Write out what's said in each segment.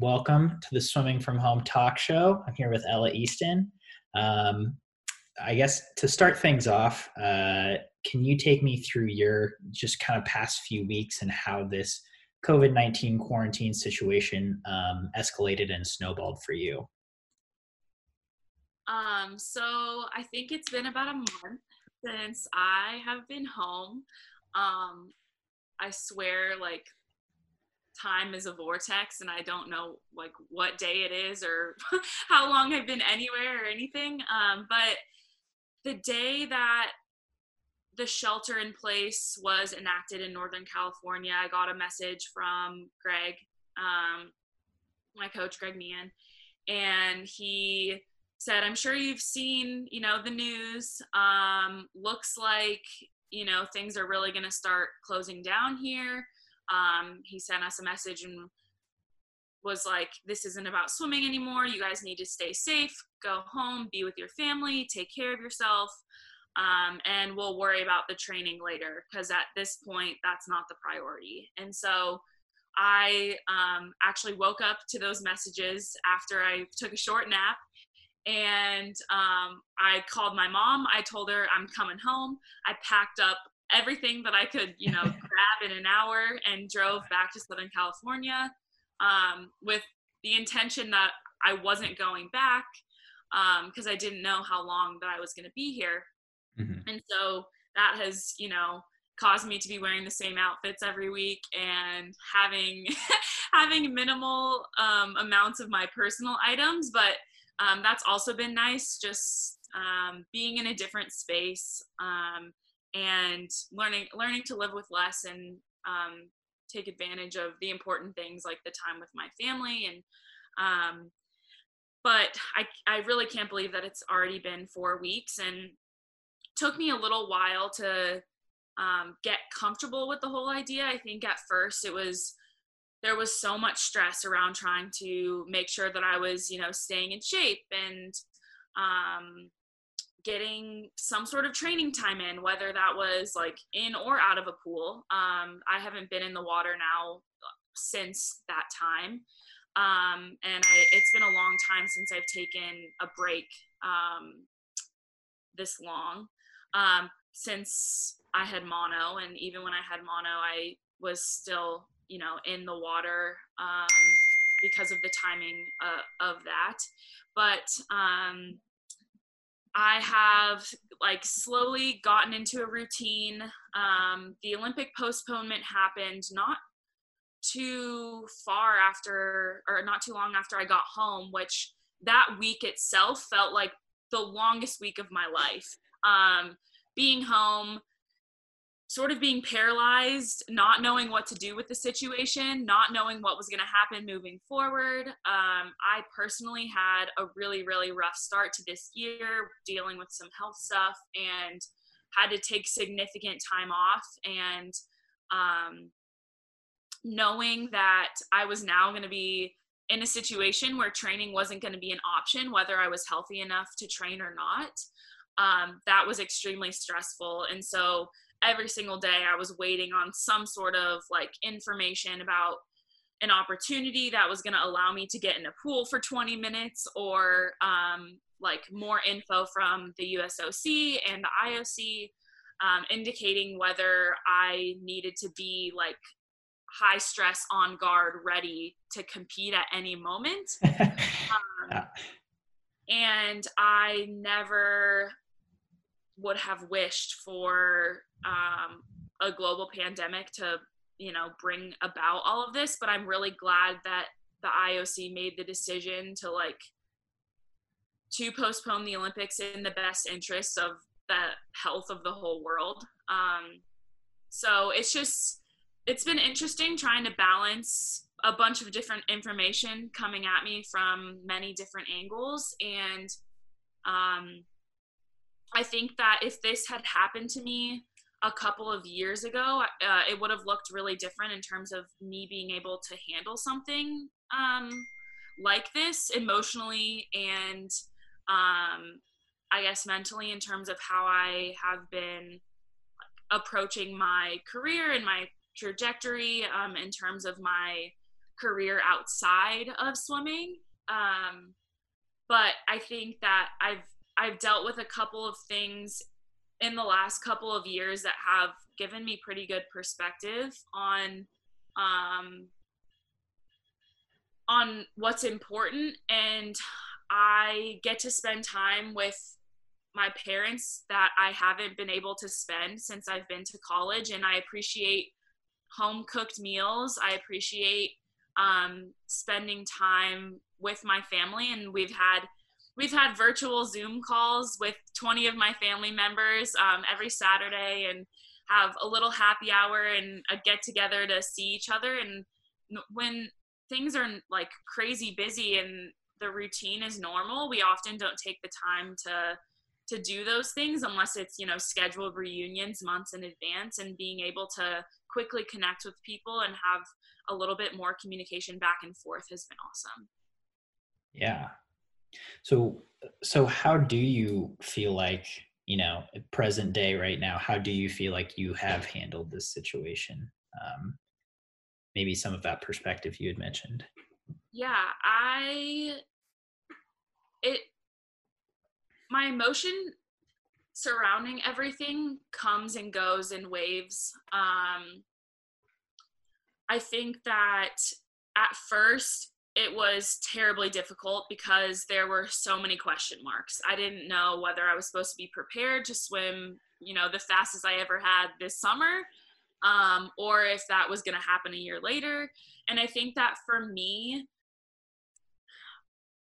welcome to the Swimming from Home talk show. I'm here with Ella Eastin. Um, I guess to start things off, uh, can you take me through your just kind of past few weeks and how this COVID 19 quarantine situation um, escalated and snowballed for you? Um, so I think it's been about a month since I have been home. Um, I swear, like, time is a vortex and I don't know like what day it is or how long I've been anywhere or anything. Um, but the day that the shelter in place was enacted in Northern California, I got a message from Greg, um, my coach, Greg Meehan, and he said, I'm sure you've seen, you know, the news. Um, looks like, you know, things are really going to start closing down here. Um, he sent us a message and was like, This isn't about swimming anymore. You guys need to stay safe, go home, be with your family, take care of yourself. Um, and we'll worry about the training later because at this point, that's not the priority. And so I um, actually woke up to those messages after I took a short nap and um, I called my mom. I told her I'm coming home. I packed up everything that I could, you know, grab in an hour and drove back to Southern California um, with the intention that I wasn't going back because um, I didn't know how long that I was going to be here. Mm-hmm. And so that has, you know, caused me to be wearing the same outfits every week and having having minimal um, amounts of my personal items, but um, that's also been nice just um, being in a different space um, and learning learning to live with less and um, take advantage of the important things like the time with my family and um, but I, I really can't believe that it's already been four weeks and took me a little while to um, get comfortable with the whole idea. I think at first it was there was so much stress around trying to make sure that I was, you know, staying in shape and um, getting some sort of training time in, whether that was like in or out of a pool. Um, I haven't been in the water now since that time. Um, and I, it's been a long time since I've taken a break um, this long. Um, since I had mono, and even when I had mono, I was still you know in the water um, because of the timing uh, of that but um, i have like slowly gotten into a routine. Um, the olympic postponement happened not too far after or not too long after i got home which that week itself felt like the longest week of my life. Um, being home sort of being paralyzed, not knowing what to do with the situation, not knowing what was going to happen moving forward. Um, I personally had a really, really rough start to this year, dealing with some health stuff, and had to take significant time off. And um, knowing that I was now going to be in a situation where training wasn't going to be an option, whether I was healthy enough to train or not. Um, that was extremely stressful. And so every single day I was waiting on some sort of like information about an opportunity that was going to allow me to get in a pool for 20 minutes or um, like more info from the USOC and the IOC um, indicating whether I needed to be like high stress on guard ready to compete at any moment. um, and I never would have wished for um, a global pandemic to you know bring about all of this but i'm really glad that the ioc made the decision to like to postpone the olympics in the best interests of the health of the whole world. Um, so it's just it's been interesting trying to balance a bunch of different information coming at me from many different angles. And um, I think that if this had happened to me a couple of years ago, uh, it would have looked really different in terms of me being able to handle something um, like this emotionally and um, I guess mentally in terms of how I have been approaching my career and my trajectory um, in terms of my career outside of swimming. Um, but I think that I've I've dealt with a couple of things in the last couple of years that have given me pretty good perspective on um, on what's important. And I get to spend time with my parents that I haven't been able to spend since I've been to college. And I appreciate home cooked meals. I appreciate um, spending time with my family. And we've had we've had virtual Zoom calls with 20 of my family members um, every Saturday and have a little happy hour and a get together to see each other. And when things are like crazy busy and the routine is normal, we often don't take the time to to do those things unless it's you know scheduled reunions months in advance and being able to quickly connect with people and have a little bit more communication back and forth has been awesome yeah so, so how do you feel like, you know, present day right now, how do you feel like you have handled this situation? Um, maybe some of that perspective you had mentioned. Yeah, I, it, my emotion surrounding everything comes and goes in waves. Um, I think that at first it was terribly difficult because there were so many question marks. I didn't know whether I was supposed to be prepared to swim, you know, the fastest I ever had this summer, um, or if that was going to happen a year later. And I think that for me,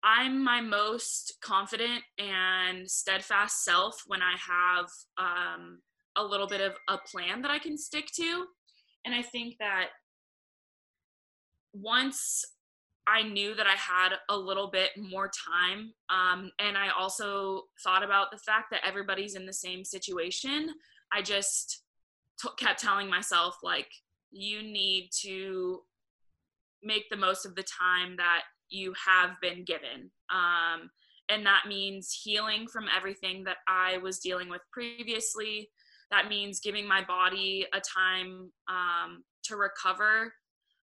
I'm my most confident and steadfast self when I have um, a little bit of a plan that I can stick to. And I think that once I knew that I had a little bit more time. Um, and I also thought about the fact that everybody's in the same situation. I just t- kept telling myself, like, you need to make the most of the time that you have been given. Um, and that means healing from everything that I was dealing with previously. That means giving my body a time um, to recover,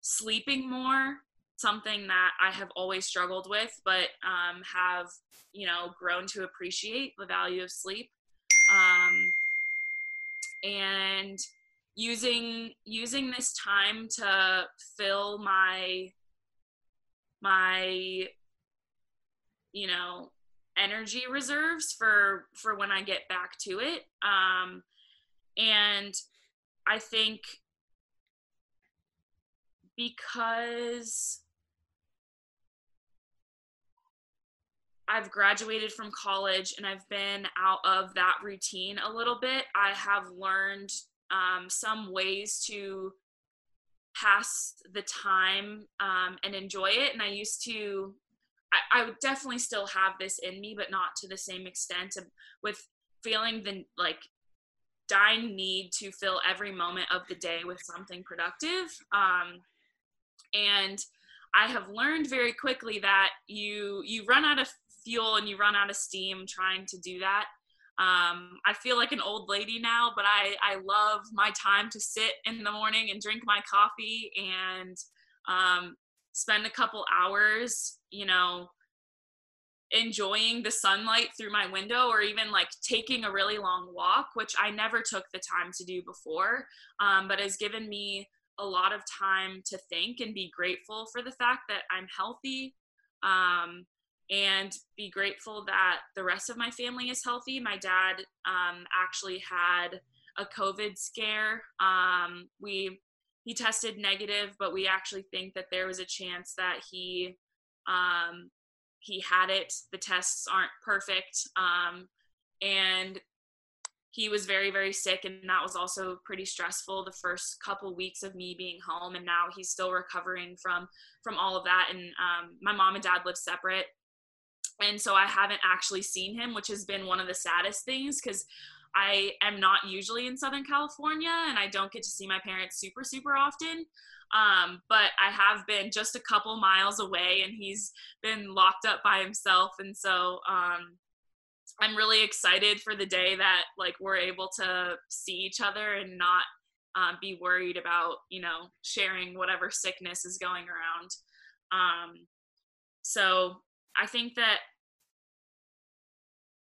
sleeping more, something that I have always struggled with, but um, have you know grown to appreciate the value of sleep, um, and using using this time to fill my my you know energy reserves for for when I get back to it. Um, and I think because I've graduated from college and I've been out of that routine a little bit. I have learned um, some ways to pass the time um, and enjoy it. And I used to, I, would definitely still have this in me, but not to the same extent of, with feeling the like dying need to fill every moment of the day with something productive. Um, and I have learned very quickly that you you run out of fuel and you run out of steam trying to do that. Um, I feel like an old lady now, but I, I love my time to sit in the morning and drink my coffee and um, spend a couple hours, you know, enjoying the sunlight through my window or even like taking a really long walk, which I never took the time to do before, um, but has given me a lot of time to think and be grateful for the fact that I'm healthy. Um, and be grateful that the rest of my family is healthy. My dad um, actually had a COVID scare. Um, we he tested negative, but we actually think that there was a chance that he um, he had it. The tests aren't perfect, um, and he was very very sick, and that was also pretty stressful. The first couple weeks of me being home, and now he's still recovering from from all of that. And um, my mom and dad live separate, and so I haven't actually seen him, which has been one of the saddest things because I am not usually in Southern California and I don't get to see my parents super, super often. Um, but I have been just a couple miles away and he's been locked up by himself. And so um, I'm really excited for the day that like we're able to see each other and not um, be worried about you know sharing whatever sickness is going around um, so i think that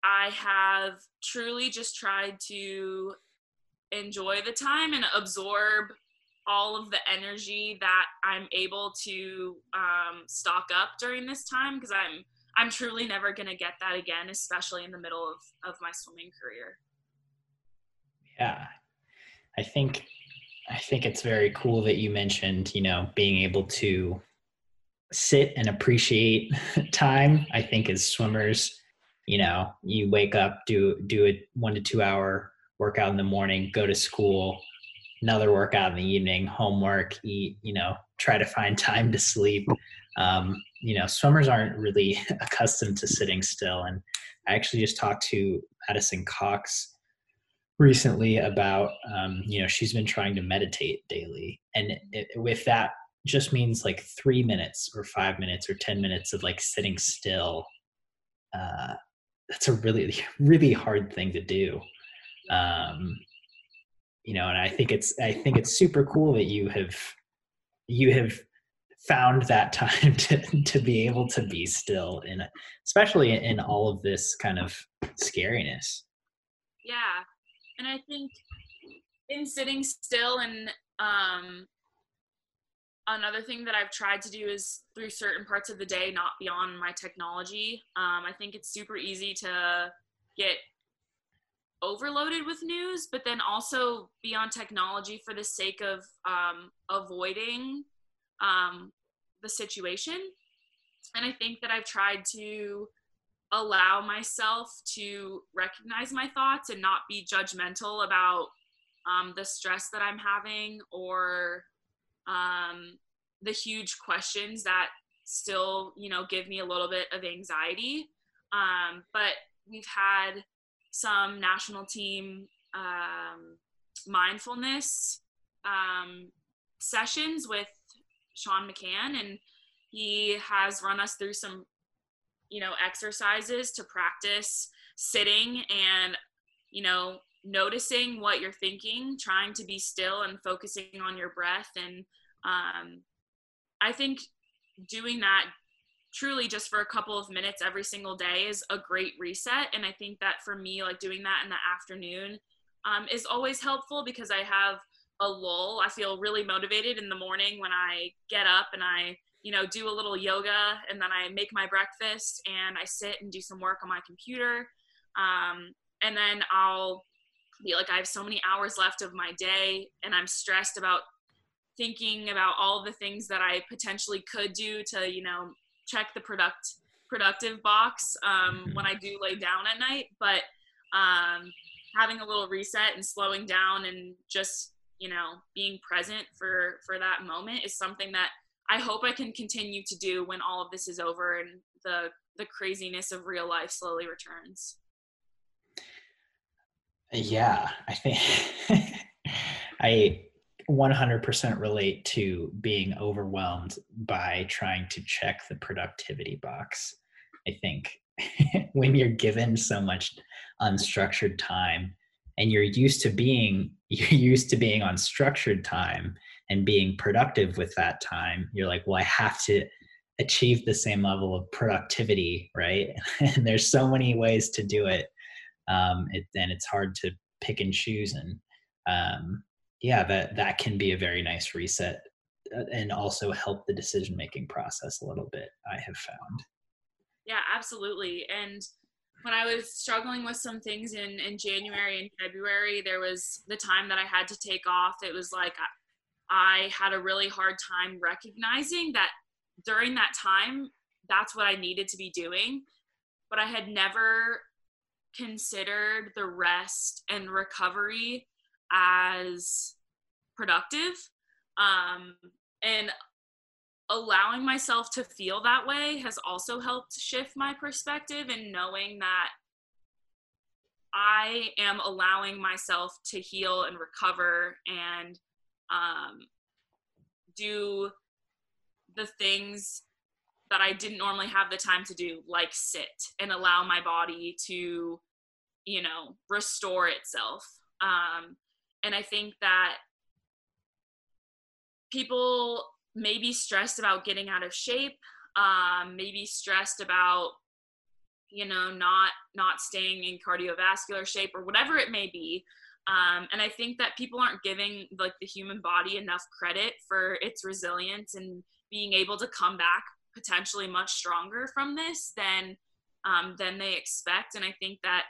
i have truly just tried to enjoy the time and absorb all of the energy that i'm able to um, stock up during this time because i'm i'm truly never going to get that again especially in the middle of of my swimming career. Yeah. I think I think it's very cool that you mentioned, you know, being able to sit and appreciate time. I think as swimmers, you know, you wake up, do do a one to two hour workout in the morning, go to school, another workout in the evening, homework, eat, you know, try to find time to sleep. Um, you know, swimmers aren't really accustomed to sitting still. And I actually just talked to Madison Cox recently about um, you know she's been trying to meditate daily and it, with that just means like three minutes or five minutes or ten minutes of like sitting still uh, that's a really really hard thing to do. Um, you know and i think it's i think it's super cool that you have you have found that time to to be able to be still in especially in all of this kind of scariness. Yeah and I think in sitting still and um, another thing that I've tried to do is through certain parts of the day, not be on my technology. Um, I think it's super easy to get overloaded with news, but then also be on technology for the sake of um, avoiding um, the situation. And I think that I've tried to allow myself to recognize my thoughts and not be judgmental about um, the stress that I'm having or um, the huge questions that still, you know, give me a little bit of anxiety. Um, but we've had some national team um, mindfulness um, sessions with Sean McCann, and he has run us through some you know exercises to practice sitting and you know noticing what you're thinking trying to be still and focusing on your breath. And um, i think doing that truly just for a couple of minutes every single day is a great reset. And i think that for me like doing that in the afternoon um, is always helpful because i have a lull. I feel really motivated in the morning when i get up and i you know, do a little yoga and then I make my breakfast and I sit and do some work on my computer. Um, and then I'll like, I have so many hours left of my day and I'm stressed about thinking about all the things that I potentially could do to, you know, check the product productive box um, mm-hmm. when I do lay down at night. But um, having a little reset and slowing down and just, you know, being present for for that moment is something that I hope I can continue to do when all of this is over and the the craziness of real life slowly returns. Yeah, I think I 100% relate to being overwhelmed by trying to check the productivity box. I think when you're given so much unstructured time and you're used to being you're used to being on structured time and being productive with that time you're like well i have to achieve the same level of productivity right and there's so many ways to do it um it, and it's hard to pick and choose and um yeah that that can be a very nice reset uh, and also help the decision making process a little bit i have found yeah absolutely and when I was struggling with some things in, in January and February, there was the time that I had to take off. It was like I had a really hard time recognizing that during that time, that's what I needed to be doing. But I had never considered the rest and recovery as productive. Um, and allowing myself to feel that way has also helped shift my perspective and knowing that I am allowing myself to heal and recover and um, do the things that I didn't normally have the time to do, like sit and allow my body to, you know, restore itself. Um, and I think that people may be stressed about getting out of shape, um, maybe stressed about you know not not staying in cardiovascular shape or whatever it may be um, and i think that people aren't giving like the human body enough credit for its resilience and being able to come back potentially much stronger from this than um, than they expect. And i think that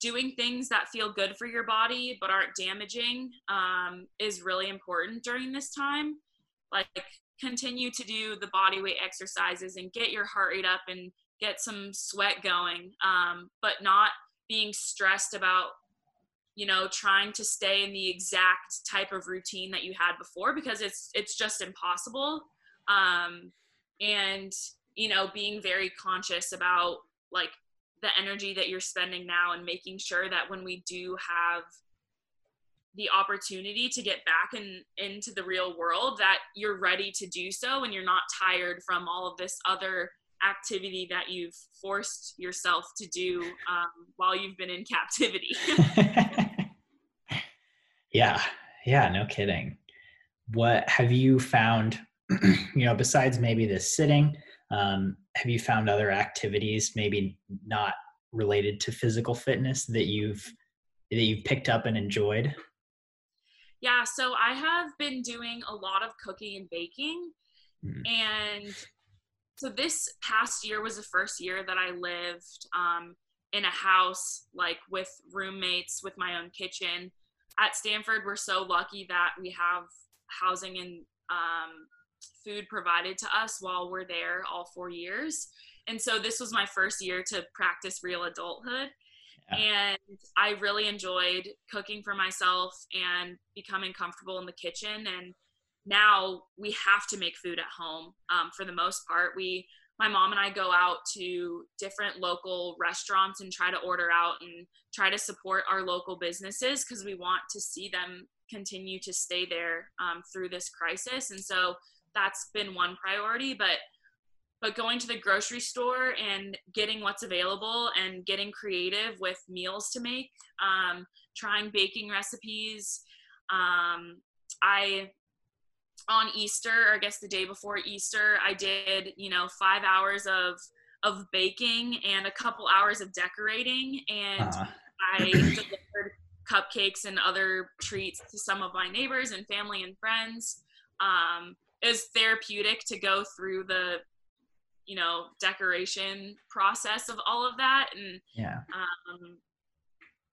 doing things that feel good for your body but aren't damaging um, is really important during this time. Like continue to do the body weight exercises and get your heart rate up and get some sweat going um, but not being stressed about you know trying to stay in the exact type of routine that you had before because it's it's just impossible. Um, and you know being very conscious about like the energy that you're spending now and making sure that when we do have the opportunity to get back in into the real world that you're ready to do so and you're not tired from all of this other activity that you've forced yourself to do um, while you've been in captivity. yeah, yeah, no kidding. What have you found? you know, besides maybe the sitting, um, have you found other activities, maybe not related to physical fitness, that you've that you've picked up and enjoyed? Yeah, so I have been doing a lot of cooking and baking, mm. and so this past year was the first year that I lived um, in a house like with roommates with my own kitchen. At Stanford, we're so lucky that we have housing and um, food provided to us while we're there all four years. And so this was my first year to practice real adulthood. Yeah. And I really enjoyed cooking for myself and becoming comfortable in the kitchen and now we have to make food at home um, for the most part we my mom and i go out to different local restaurants and try to order out and try to support our local businesses because we want to see them continue to stay there um, through this crisis and so that's been one priority but but going to the grocery store and getting what's available and getting creative with meals to make um, trying baking recipes um, i on Easter, or I guess the day before Easter, I did, you know, five hours of of baking and a couple hours of decorating, and uh. I delivered cupcakes and other treats to some of my neighbors and family and friends. Um, was therapeutic to go through the, you know, decoration process of all of that, and yeah, um,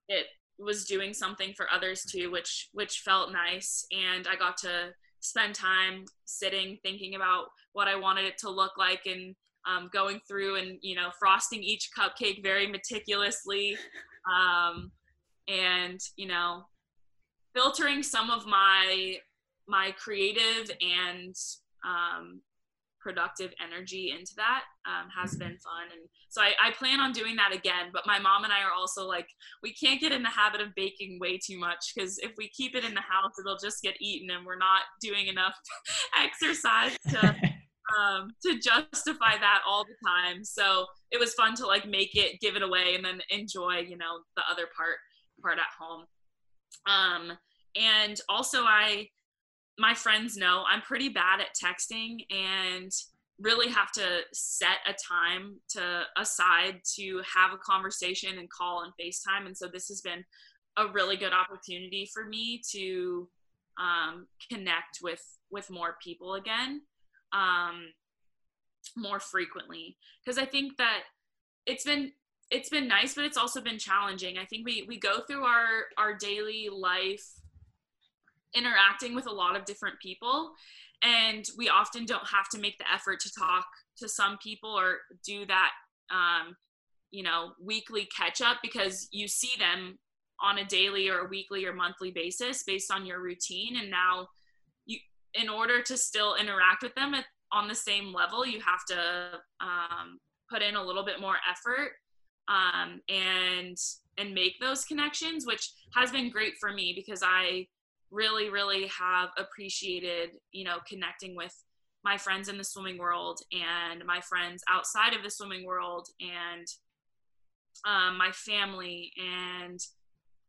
it was doing something for others too, which which felt nice, and I got to spend time sitting thinking about what I wanted it to look like and um, going through and you know frosting each cupcake very meticulously. Um, and you know filtering some of my my creative and um, productive energy into that um, has mm-hmm. been fun. And so I, I, plan on doing that again but my mom and i are also like we can't get in the habit of baking way too much because if we keep it in the house it'll just get eaten and we're not doing enough exercise to um, to justify that all the time. So it was fun to like make it give it away and then enjoy you know the other part part at home. Um, and also i my friends know I'm pretty bad at texting and really have to set a time to aside to have a conversation and call and FaceTime. And so this has been a really good opportunity for me to um, connect with with more people again um, more frequently because I think that it's been it's been nice but it's also been challenging. I think we we go through our our daily life interacting with a lot of different people. And we often don't have to make the effort to talk to some people or do that um, you know weekly catch up because you see them on a daily or a weekly or monthly basis based on your routine. And now you in order to still interact with them at, on the same level you have to um, put in a little bit more effort um, and and make those connections which has been great for me because i really, really have appreciated, you know, connecting with my friends in the swimming world and my friends outside of the swimming world and um, my family and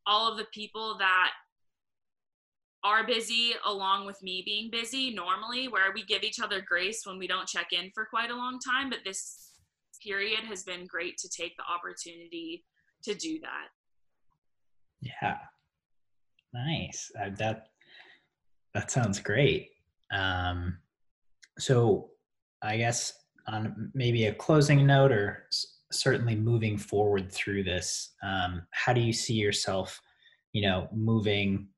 all of the people that are busy along with me being busy. Normally where we give each other grace when we don't check in for quite a long time but this period has been great to take the opportunity to do that. Yeah nice uh, that that sounds great um so i guess on maybe a closing note or s- certainly moving forward through this um how do you see yourself you know moving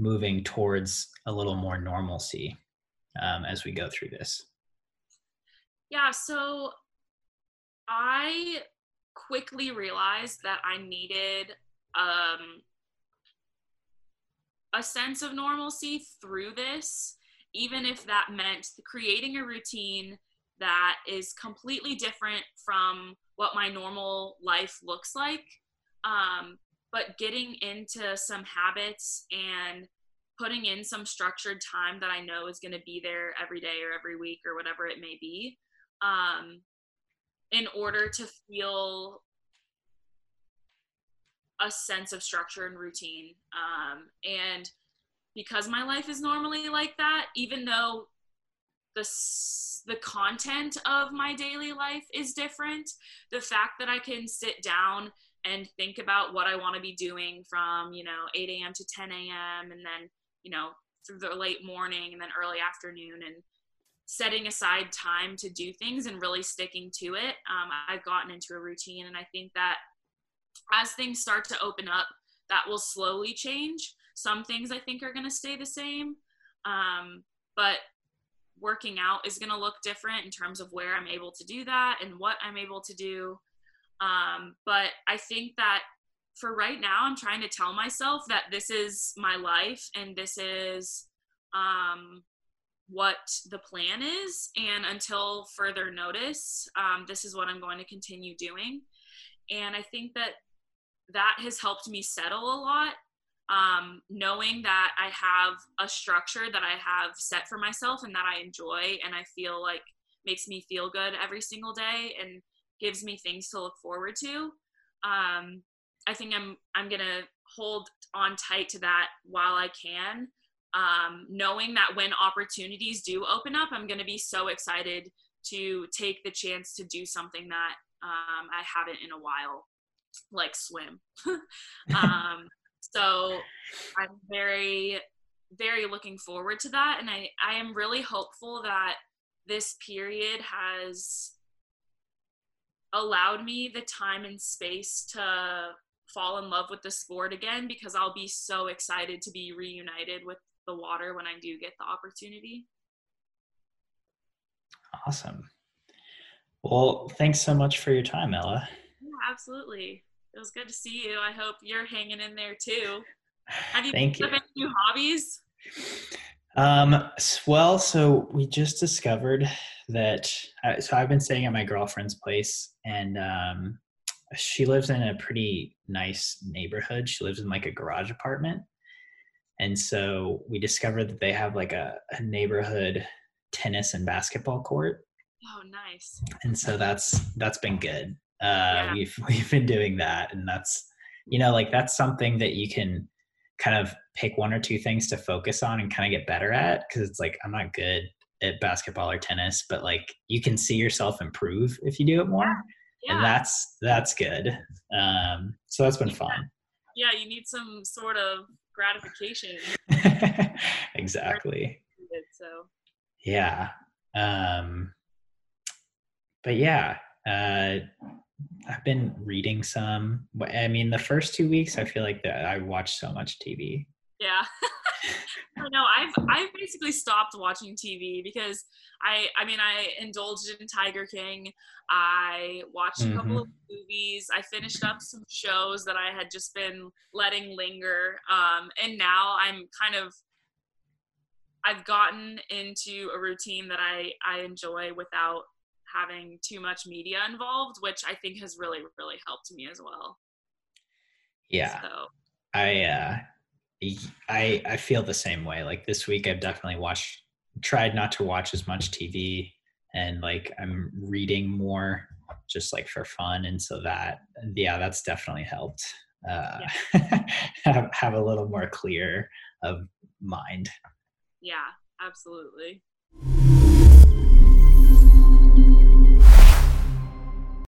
moving towards a little more normalcy um, as we go through this? Yeah, so I quickly realized that I needed um, a sense of normalcy through this, even if that meant creating a routine that is completely different from what my normal life looks like. Um, but getting into some habits and putting in some structured time that I know is going to be there every day or every week or whatever it may be um, in order to feel a sense of structure and routine. Um, and because my life is normally like that, even though the the content of my daily life is different, the fact that I can sit down and think about what I want to be doing from, you know, 8 a.m. to 10 a.m. and then, you know, through the late morning and then early afternoon and setting aside time to do things and really sticking to it. Um, I've gotten into a routine and I think that as things start to open up, that will slowly change. Some things I think are going to stay the same. Um, but working out is going to look different in terms of where I'm able to do that and what I'm able to do. Um, but I think that for right now, I'm trying to tell myself that this is my life and this is um, what the plan is. And until further notice, um, this is what I'm going to continue doing. And I think that that has helped me settle a lot. Um, knowing that I have a structure that I have set for myself and that I enjoy and I feel like makes me feel good every single day and gives me things to look forward to. Um, I think I'm I'm gonna hold on tight to that while I can, um, knowing that when opportunities do open up, I'm gonna be so excited to take the chance to do something that um, I haven't in a while, like swim. um, so I'm very very looking forward to that, and I I am really hopeful that this period has allowed me the time and space to fall in love with the sport again because I'll be so excited to be reunited with the water when I do get the opportunity. Awesome. Well, thanks so much for your time, Ella. Absolutely. It was good to see you. I hope you're hanging in there too. Have you Thank you. any new hobbies? Um, well, so we just discovered that. Uh, so I've been staying at my girlfriend's place, and um, she lives in a pretty nice neighborhood. She lives in like a garage apartment, and so we discovered that they have like a, a neighborhood tennis and basketball court, Oh, nice. and so that's that's been good. Uh, Yeah. We've we've been doing that, and that's you know like that's something that you can kind of pick one or two things to focus on and kind of get better at because it's like I'm not good at basketball or tennis, but like you can see yourself improve if you do it more, and that's that's good. Um, so that's been Yeah. fun. Yeah, you need some sort of gratification. exactly. So Yeah. Um, but yeah, uh, I've been reading some. I mean, the first two weeks, I feel like that I watched so much TV. yeah. I know. I've I've basically stopped watching TV because I I mean I indulged in Tiger King. I watched a couple of movies. I finished up some shows that I had just been letting linger. Um, and now I'm kind of I've gotten into a routine that I I enjoy without having too much media involved, which I think has really really helped me as well. Yeah, So I uh, I I feel the same way. Like this week, I've definitely watched, tried not to watch as much TV, and like I'm reading more, just like for fun, and so that yeah, that's definitely helped. Uh, have have a little more clear of mind. Yeah, absolutely.